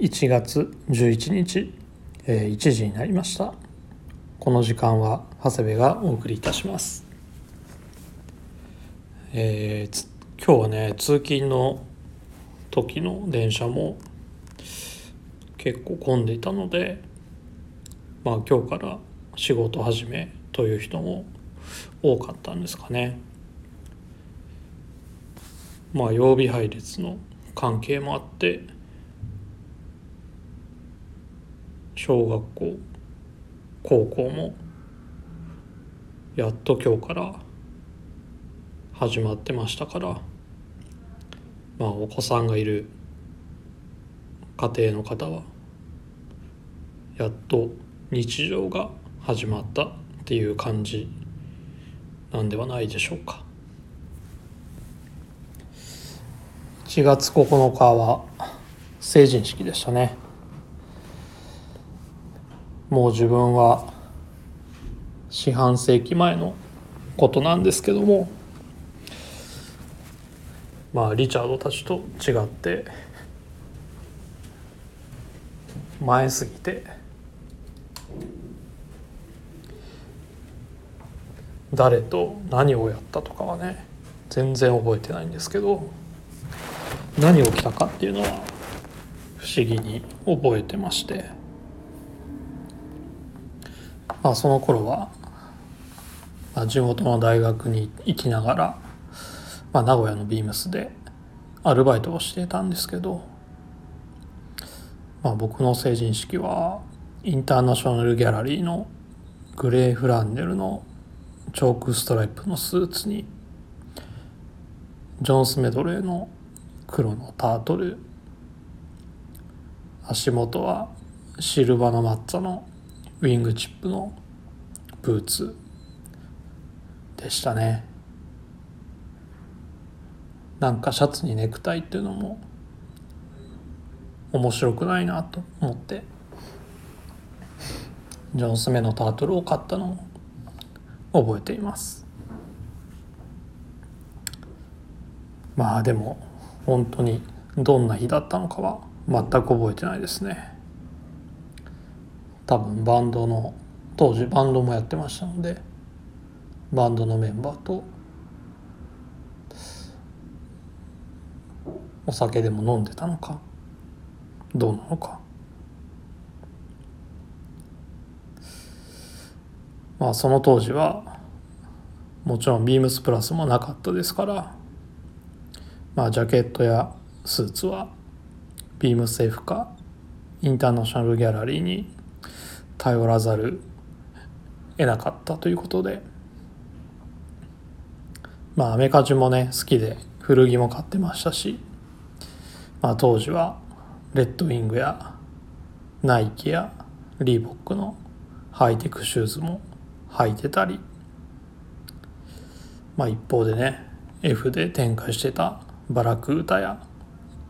1月11日、えー、1時になりました。この時間は長谷部がお送りいたします。えー、今日はね通勤の時の電車も結構混んでいたのでまあ今日から仕事始めという人も多かったんですかね。まあ曜日配列の関係もあって小学校高校もやっと今日から始まってましたからまあお子さんがいる家庭の方はやっと日常が始まったっていう感じなんではないでしょうか。1月9日は成人式でしたね。もう自分は四半世紀前のことなんですけどもまあリチャードたちと違って前すぎて誰と何をやったとかはね全然覚えてないんですけど何起きたかっていうのは不思議に覚えてまして。まあ、その頃は、まあ、地元の大学に行きながら、まあ、名古屋のビームスでアルバイトをしていたんですけど、まあ、僕の成人式はインターナショナルギャラリーのグレーフランネルのチョークストライプのスーツにジョンスメドレーの黒のタートル足元はシルバーの抹茶のウィングチップのブーツでしたね。なんかシャツにネクタイっていうのも面白くないなと思ってジョンスメのタートルを買ったのを覚えています。まあでも本当にどんな日だったのかは全く覚えてないですね。多分バンドの当時バンドもやってましたのでバンドのメンバーとお酒でも飲んでたのかどうなのか。まあその当時はもちろんビームスプラスもなかったですからまあジャケットやスーツはビームセーフかインターナショナルギャラリーに頼らざる得なかったということで。まあアメカジもね好きで古着も買ってましたし、まあ、当時はレッドウィングやナイキやリーボックのハイテクシューズも履いてたり。まあ一方でね F で展開してたバラクータや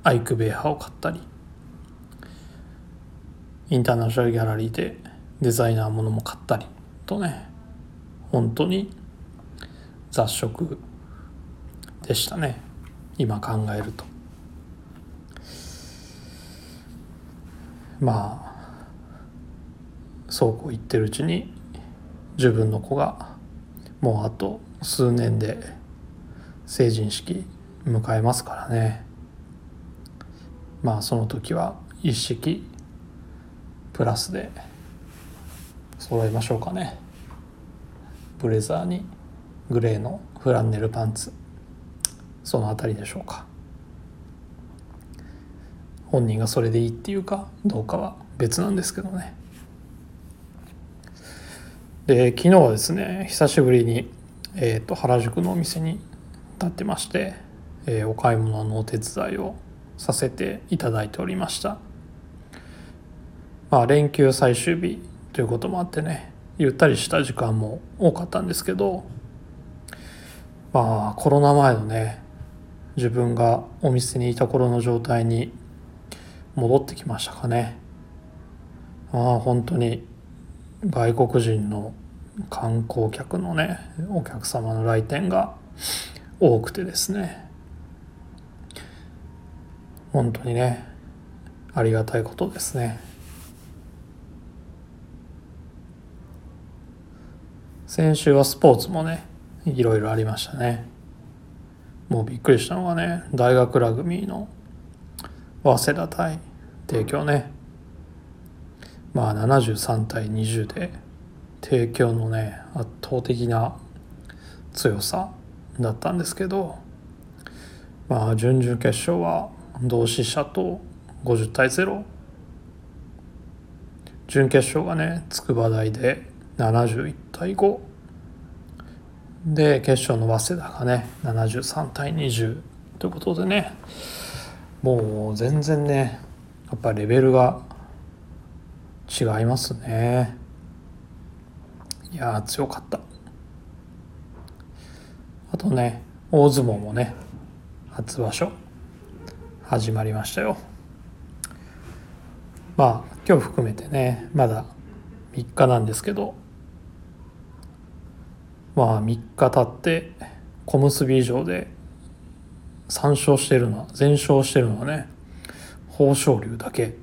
アイクベーハを買ったり。インターナショナルギャラリーでデザイナーものも買ったりとね本当に雑食でしたね。今考えると。まあそうこう言ってるうちに自分の子がもうあと数年で成人式迎えますからね。まあその時は一式プラスで揃えましょうかね。ブレザーにグレーのフランネルパンツ。その辺りでしょうか。本人がそれでいいっていうかどうかは別なんですけどね。で昨日はですね久しぶりに、えーと、原宿のお店に立ってまして、えー、お買い物のお手伝いをさせていただいておりました。まあ連休最終日ということもあってねゆったりした時間も多かったんですけどまあコロナ前のね自分がお店にいた頃の状態に戻ってきましたかね。ああ本当に外国人の観光客のねお客様の来店が多くてですね。本当にねありがたいことですね。先週はスポーツもねいろいろありましたね。もうびっくりしたのがね大学ラグビーの早稲田対帝京ね。まあ73対20で帝京のね圧倒的な強さだったんですけどまあ準々決勝は同志社と50対0準決勝がね筑波大で71対5で決勝の早稲田がね73対20ということでねもう全然ねやっぱレベルが違いますね。いや強かった。あとね大相撲もね初場所始まりましたよ。まあ今日含めてねまだ3日なんですけどまあ3日経って小結以上で3勝してるのは全勝してるのはね豊昇龍だけ。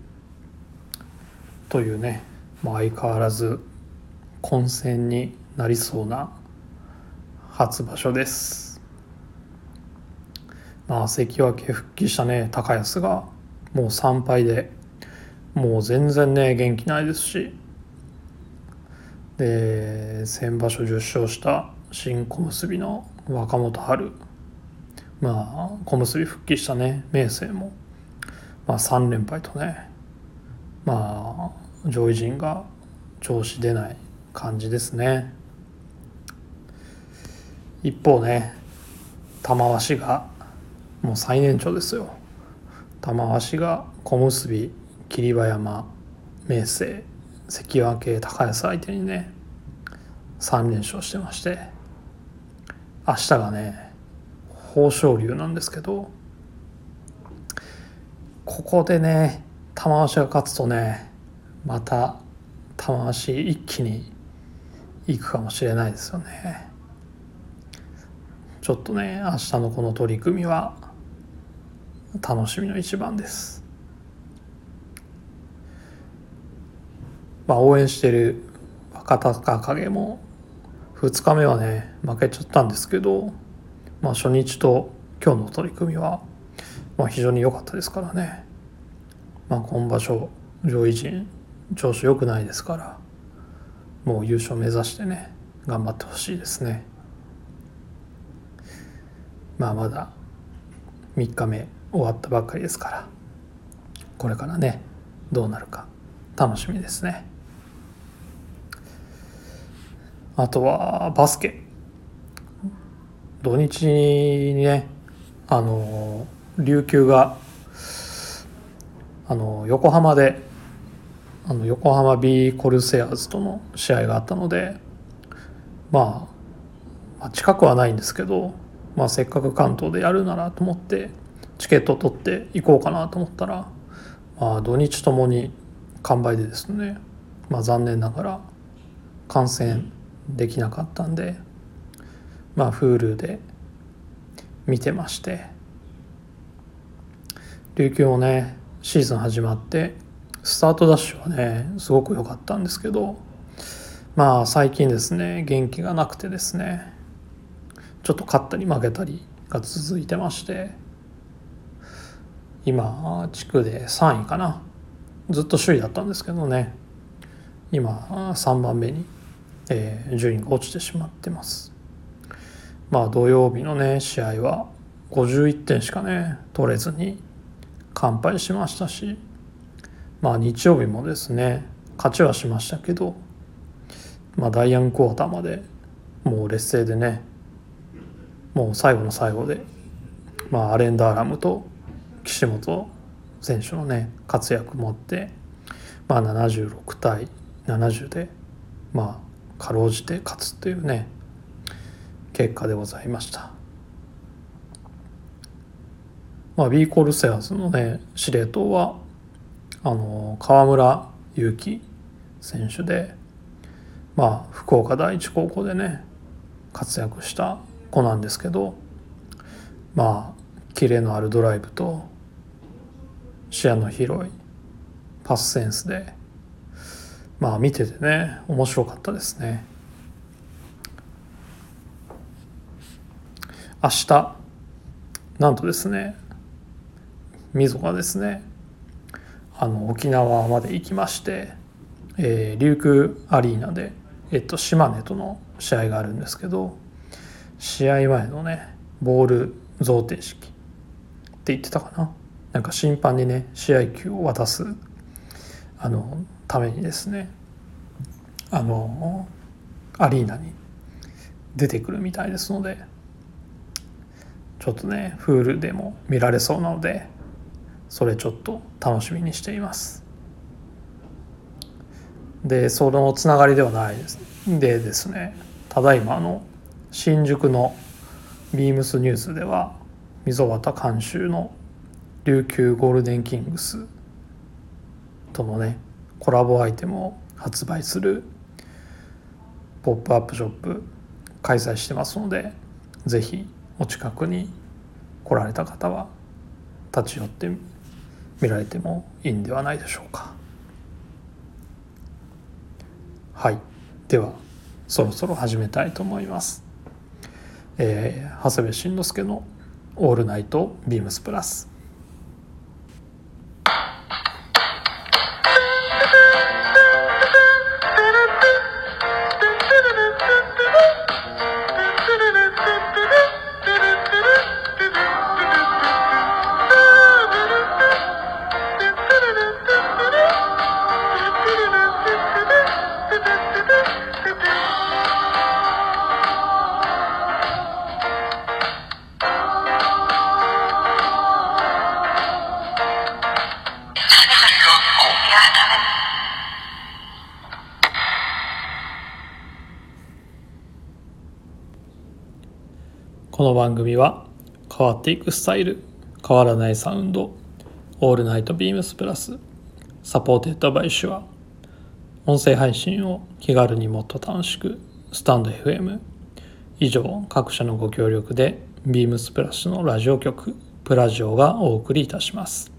というね、まあ、相変わらず混戦になりそうな初場所です。まあ関脇復帰したね高安がもう3敗でもう全然ね元気ないですし。で先場所10勝した新小結の若元春。まあ小結復帰したね明生も、まあ、3連敗とね。まあ上位陣が調子出ない感じですね。一方ね玉鷲がもう最年長ですよ。玉鷲が小結霧馬山明生。関脇高安相手にね3連勝してまして明日がね豊昇龍なんですけどここでね玉鷲が勝つとねまた玉鷲一気にいくかもしれないですよね。ちょっとね明日のこの取り組みは楽しみの一番です。まあ応援してる若隆景も2日目はね負けちゃったんですけど、まあ、初日と今日の取り組みは、まあ、非常に良かったですからね、まあ、今場所上位陣調子良くないですからもう優勝目指してね頑張ってほしいですねまあまだ3日目終わったばっかりですからこれからねどうなるか楽しみですね。あとはバスケ。土日にねあの琉球があの横浜であの横浜 B コルセアーズとの試合があったので、まあ、まあ近くはないんですけど、まあ、せっかく関東でやるならと思ってチケット取って行こうかなと思ったら、まあ、土日ともに完売でですね、まあ、残念ながら観戦できなかったんでまあ Hulu で見てまして琉球もねシーズン始まってスタートダッシュはねすごく良かったんですけどまあ最近ですね元気がなくてですねちょっと勝ったり負けたりが続いてまして今地区で3位かなずっと首位だったんですけどね今3番目にえー、順位が落ちてしまってます。まあ土曜日のね試合は51点しかね取れずに完敗しましたしまあ日曜日もですね勝ちはしましたけどまあ第4クォーターまでもう劣勢でねもう最後の最後でまあアレンダーラムと岸本選手のね活躍もあってまあ76対70でまあかろうじて勝つというね結果でございました。まあ、B コルセアーズのね司令塔はあの河村勇輝選手でまあ福岡第一高校でね活躍した子なんですけどまあキレのあるドライブと視野の広いパスセンスでまあ見ててね面白かったですね。明日なんとですねみぞがですねあの沖縄まで行きまして、えー、琉球アリーナで、えっと、島根との試合があるんですけど試合前のねボール贈呈式って言ってたかな？なんか審判にね試合球を渡すあのためにですねあのアリーナに出てくるみたいですのでちょっとねフールでも見られそうなのでそれちょっと楽しみにしています。でそのつながりではないですでですねただいまの新宿のビームスニュースでは溝端監修の琉球ゴールデンキングスとのねコラボアイテムを発売するポップアップショップ開催してますので是非お近くに来られた方は立ち寄って見られてもいいんではないでしょうか。はい。ではそろそろ始めたいと思います、えー、長谷部慎之介の「オールナイトビームスプラス」番組は変わっていくスタイル変わらないサウンドオールナイトビームスプラス supported by Shure 音声配信を気軽にもっと楽しくスタンド FM 以上各社のご協力でビームスプラスのラジオ局プラジオがお送りいたします。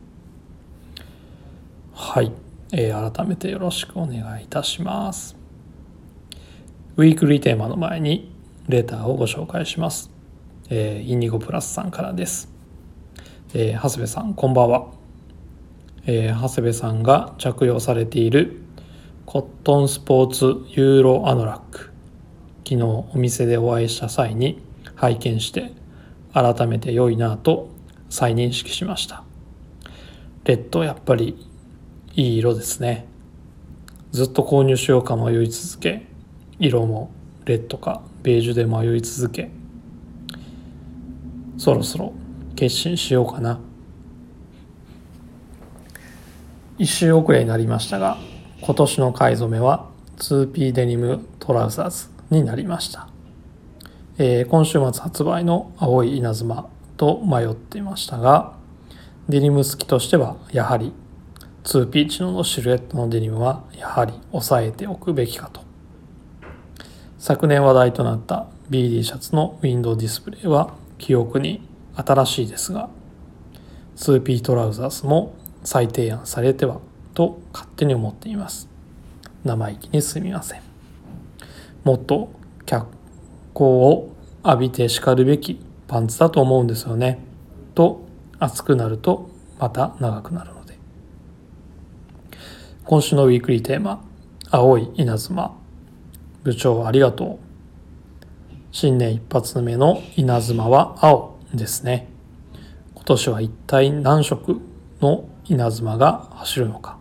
はい、えー、改めてよろしくお願いいたします。ウィークリーテーマの前にレターをご紹介します。えー、インディゴプラスさんからです、えー、長谷部さんこんばんは、えー、長谷部さんが着用されているコットンスポーツユーロアノラック。昨日お店でお会いした際に拝見して改めて良いなと再認識しました。レッドやっぱりいい色ですね。ずっと購入しようか迷い続け色もレッドかベージュで迷い続けそろそろ決心しようかな。1週遅れになりましたが今年の買い初めは 2P デニムトラウザーズになりました、えー、今週末発売の青い稲妻と迷っていましたがデニム好きとしてはやはり 2P チノのシルエットのデニムはやはり抑えておくべきかと。昨年話題となった BD シャツのウィンドウディスプレイは記憶に新しいですが 2P トラウザースも再提案されてはと勝手に思っています。生意気にすみません。もっと脚光を浴びて叱るべきパンツだと思うんですよね。と熱くなるとまた長くなるので。今週のウィークリーテーマ「青い稲妻」部長ありがとう。新年一発目の稲妻は青ですね。今年は一体何色の稲妻が走るのか。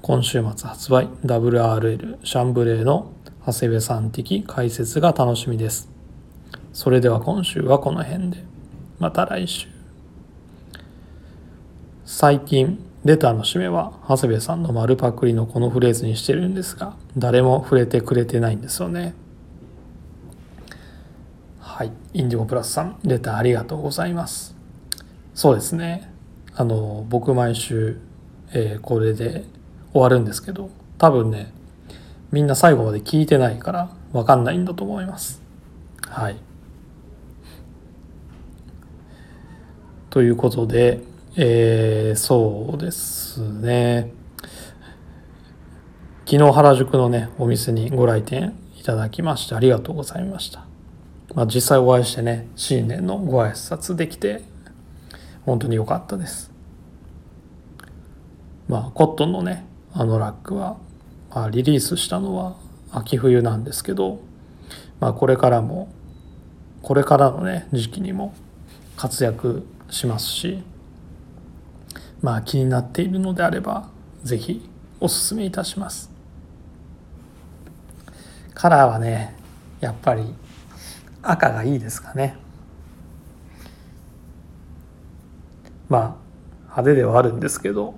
今週末発売 WRL シャンブレーの長谷部さん的解説が楽しみです。それでは今週はこの辺で。また来週。最近、レターの締めは長谷部さんの丸パクリのこのフレーズにしてるんですが、誰も触れてくれてないんですよね。はい、インディゴプラスさん、レターありがとうございます。そうですね。あの、僕毎週、えー、これで終わるんですけど、多分ね、みんな最後まで聞いてないからわかんないんだと思います。はい。ということで、えー、そうですね。昨日原宿のねお店にご来店いただきましてありがとうございました、まあ、実際お会いしてね新年のご挨拶できて本当に良かったです。まあコットンのねあのラックは、まあ、リリースしたのは秋冬なんですけど、まあ、これからもこれからのね時期にも活躍しますしまあ気になっているのであれば是非おすすめいたします。カラーはねやっぱり赤がいいですかね。まあ派手ではあるんですけど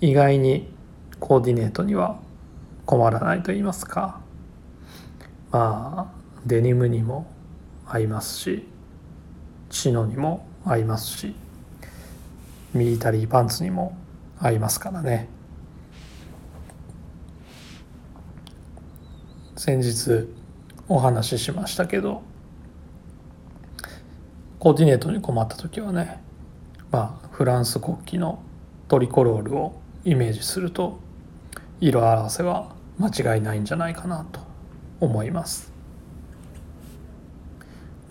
意外にコーディネートには困らないと言いますか。まあデニムにも合いますしチノにも合いますしミリタリーパンツにも合いますからね。先日お話ししましたけどコーディネートに困った時はねまあフランス国旗のトリコロールをイメージすると色合わせは間違いないんじゃないかなと思います。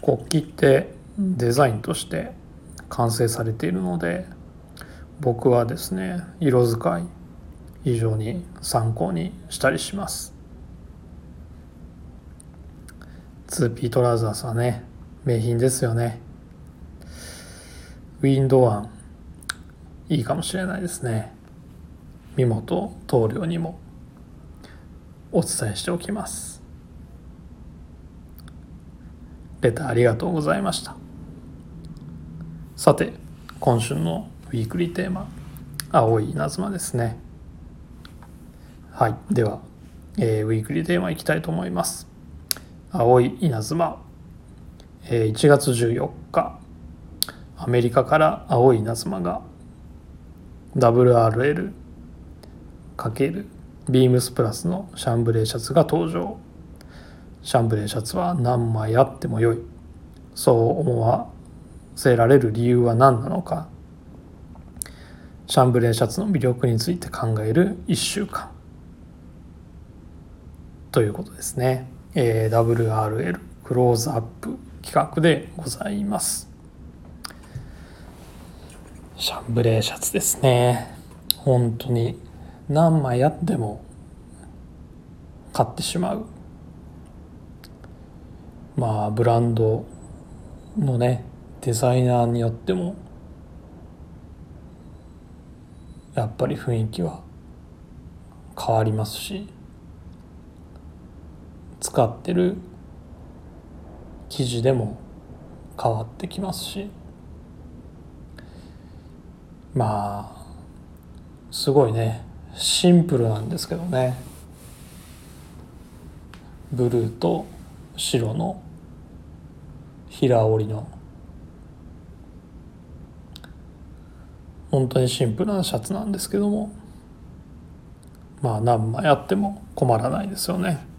国旗ってデザインとして完成されているので僕はですね色使い非常に参考にしたりします。2P トラウザーズはね名品ですよね。ウィンドワンいいかもしれないですね。身元棟梁にも。お伝えしておきます。レターありがとうございました。さて今週のウィークリーテーマ青い稲妻ですね。はいでは、えー、ウィークリーテーマいきたいと思います。青い稲妻、えー、1月14日アメリカから青い稲妻が。WRL× ビームスプラスのシャンブレーシャツが登場。シャンブレーシャツは何枚あってもよい。そう思わせられる理由は何なのか。シャンブレーシャツの魅力について考える1週間。ということですね、えー、WRL クローズアップ企画でございます。シャンブレーシャツですね。本当に何枚あっても買ってしまう。まあブランドのねデザイナーによってもやっぱり雰囲気は変わりますし。使ってる生地でも変わってきますし。まあすごいね。シンプルなんですけどね。ブルーと白の平織りの。本当にシンプルなシャツなんですけども。まあ何枚あっても困らないですよね。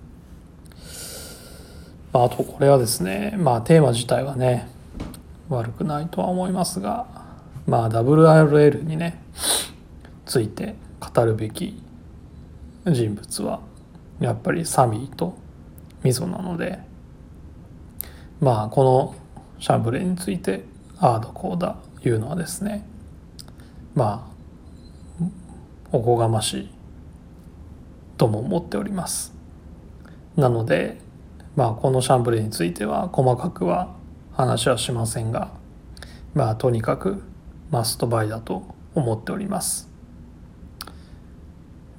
まあ、あとこれはですねまあテーマ自体はね悪くないとは思いますがまあ WRL にねついて語るべき人物はやっぱりサミーとミゾなのでまあこのシャンブレについてああだこうだいうのはですねまあおこがましいとも思っております。なのでまあこのシャンブレーについては細かくは話はしませんがまあとにかくマストバイだと思っております。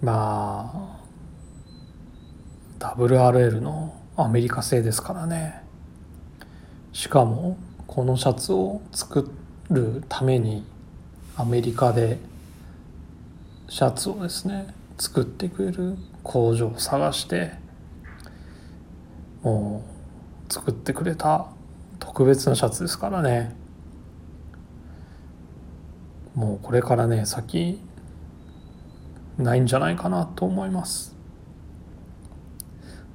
まあ WRL のアメリカ製ですからね。しかもこのシャツを作るためにアメリカでシャツをですね作ってくれる工場を探して作ってくれた特別なシャツですからね。もうこれからね先ないんじゃないかなと思います。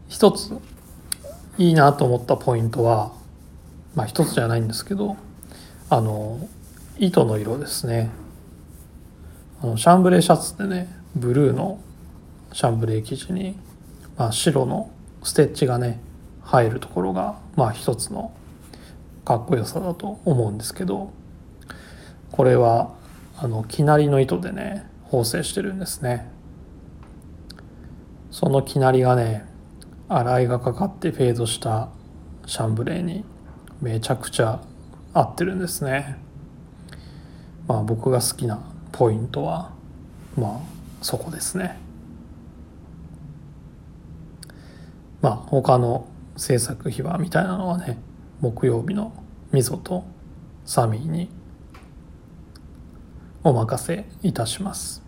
一ついいなと思ったポイントはまあ一つじゃないんですけどあの糸の色ですね。あのシャンブレーシャツってねブルーのシャンブレー生地に、まあ、白のステッチがね入るところがまあ一つのかっこよさだと思うんですけどこれはあのきなりの糸でね縫製してるんですね。そのきなりがね洗いがかかってフェードしたシャンブレーにめちゃくちゃ合ってるんですね。まあ僕が好きなポイントはまあそこですね。まあ他の制作秘話みたいなのはね木曜日のみぞとサミーにお任せいたします。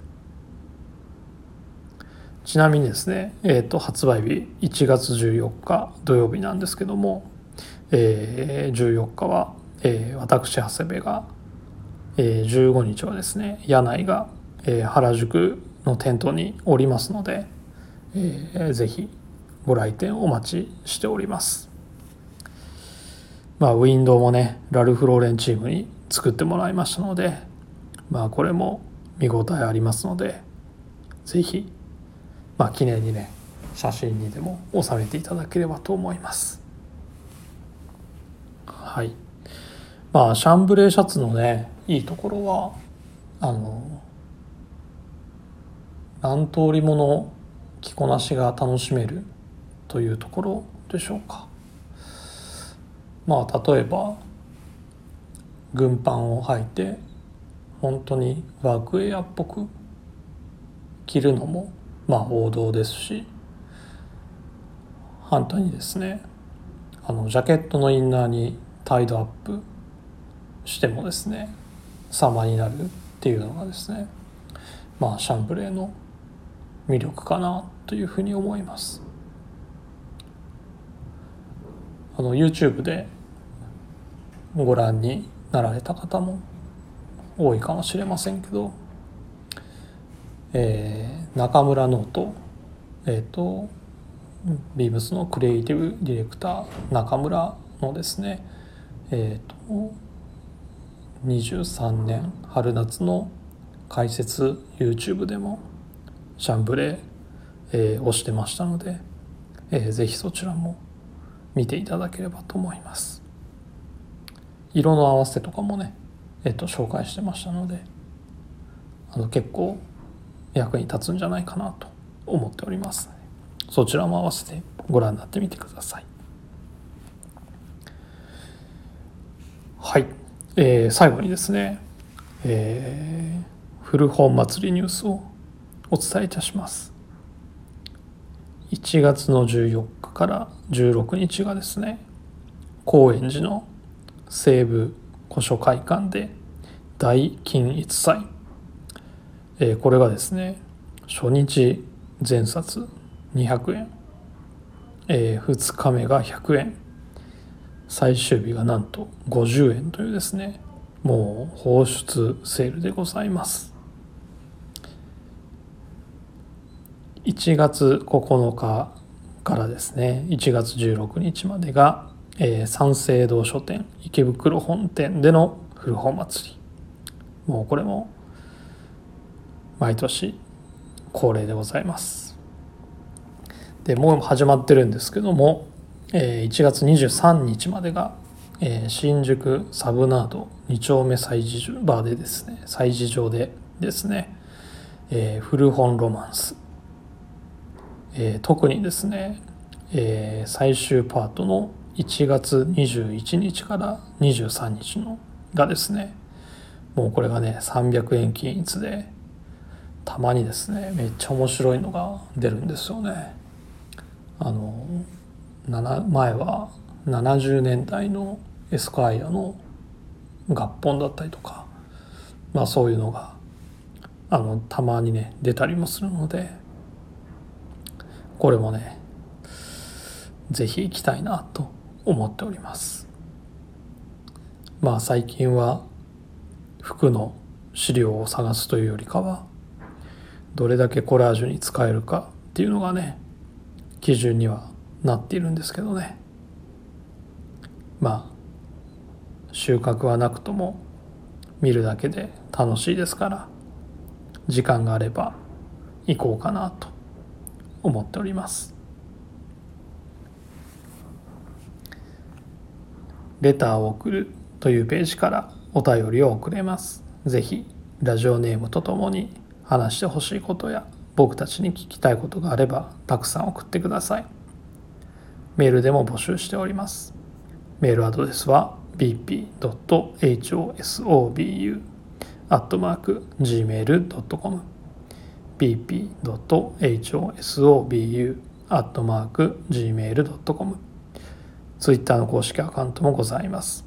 ちなみにですね、えーと、発売日1月14日土曜日なんですけども、えー、14日は、えー、私長谷部が、えー、15日はですね柳井が、えー、原宿の店頭におりますので、えー、ぜひご来店お待ちしております。まあウィンドウもねラルフ・ローレンチームに作ってもらいましたのでまあこれも見応えありますので是非まあ記念にね写真にでも収めていただければと思います。はい。まあシャンブレーシャツのねいいところはあの何通りもの着こなしが楽しめるというところでしょうか。まあ例えば軍パンを履いて本当にワークウェアっぽく着るのもまあ王道ですし反対にですねあのジャケットのインナーにタイドアップしてもですね様になるっていうのがですねまあシャンブレーの魅力かなというふうに思います。あの YouTube でご覧になられた方も多いかもしれませんけど、えー、中村ノートえっ、ー、とビームスのクリエイティブディレクター中村のですねえっ、ー、と23年春夏の解説 YouTube でもシャンブレー、えー、をしてましたので、えー、ぜひそちらも見ていただければと思います。色の合わせとかもねえっと、紹介してましたのであの結構役に立つんじゃないかなと思っております。そちらも合わせてご覧になってみてください。はい、えー、最後にですね、えー、古本祭りニュースをお伝えいたします。1月の14日から16日がですね高円寺の西部古書会館で大金一祭、えー、これがですね初日前冊200円、えー、2日目が100円最終日がなんと50円というですねもう放出セールでございます。1月9日からですね1月16日までがえー、三省堂書店池袋本店での古本祭り。もうこれも毎年恒例でございます。でもう始まってるんですけども、えー、1月23日までが、えー、新宿サブナード2丁目祭事バーでですね祭事場でですね、えー、古本ロマンス、えー、特にですね、えー、最終パートの1月21日から23日のがですねもうこれがね300円均一でたまにですねめっちゃ面白いのが出るんですよね。あの前は70年代のエスカイアの合本だったりとかまあそういうのがあのたまにね出たりもするのでこれもね是非行きたいなと思っております。まあ最近は服の資料を探すというよりかはどれだけコラージュに使えるかっていうのがね基準にはなっているんですけどね。まあ収穫はなくとも見るだけで楽しいですから時間があれば行こうかなと思っております。レターを送るというページからお便りを送れます。ぜひラジオネームとともに話してほしいことや僕たちに聞きたいことがあればたくさん送ってください。メールでも募集しております。メールアドレスは bp.hosobu.gmail.com bp.hosobu.gmail.com ツイッターの公式アカウントもございます。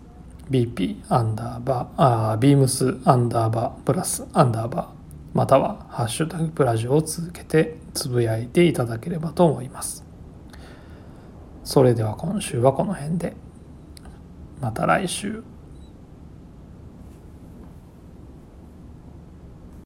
bp アンダーバー、あービームスアンダーバープラスアンダーバーまたはハッシュタグプラジオを続けてつぶやいていただければと思います。それでは今週はこの辺で。また来週。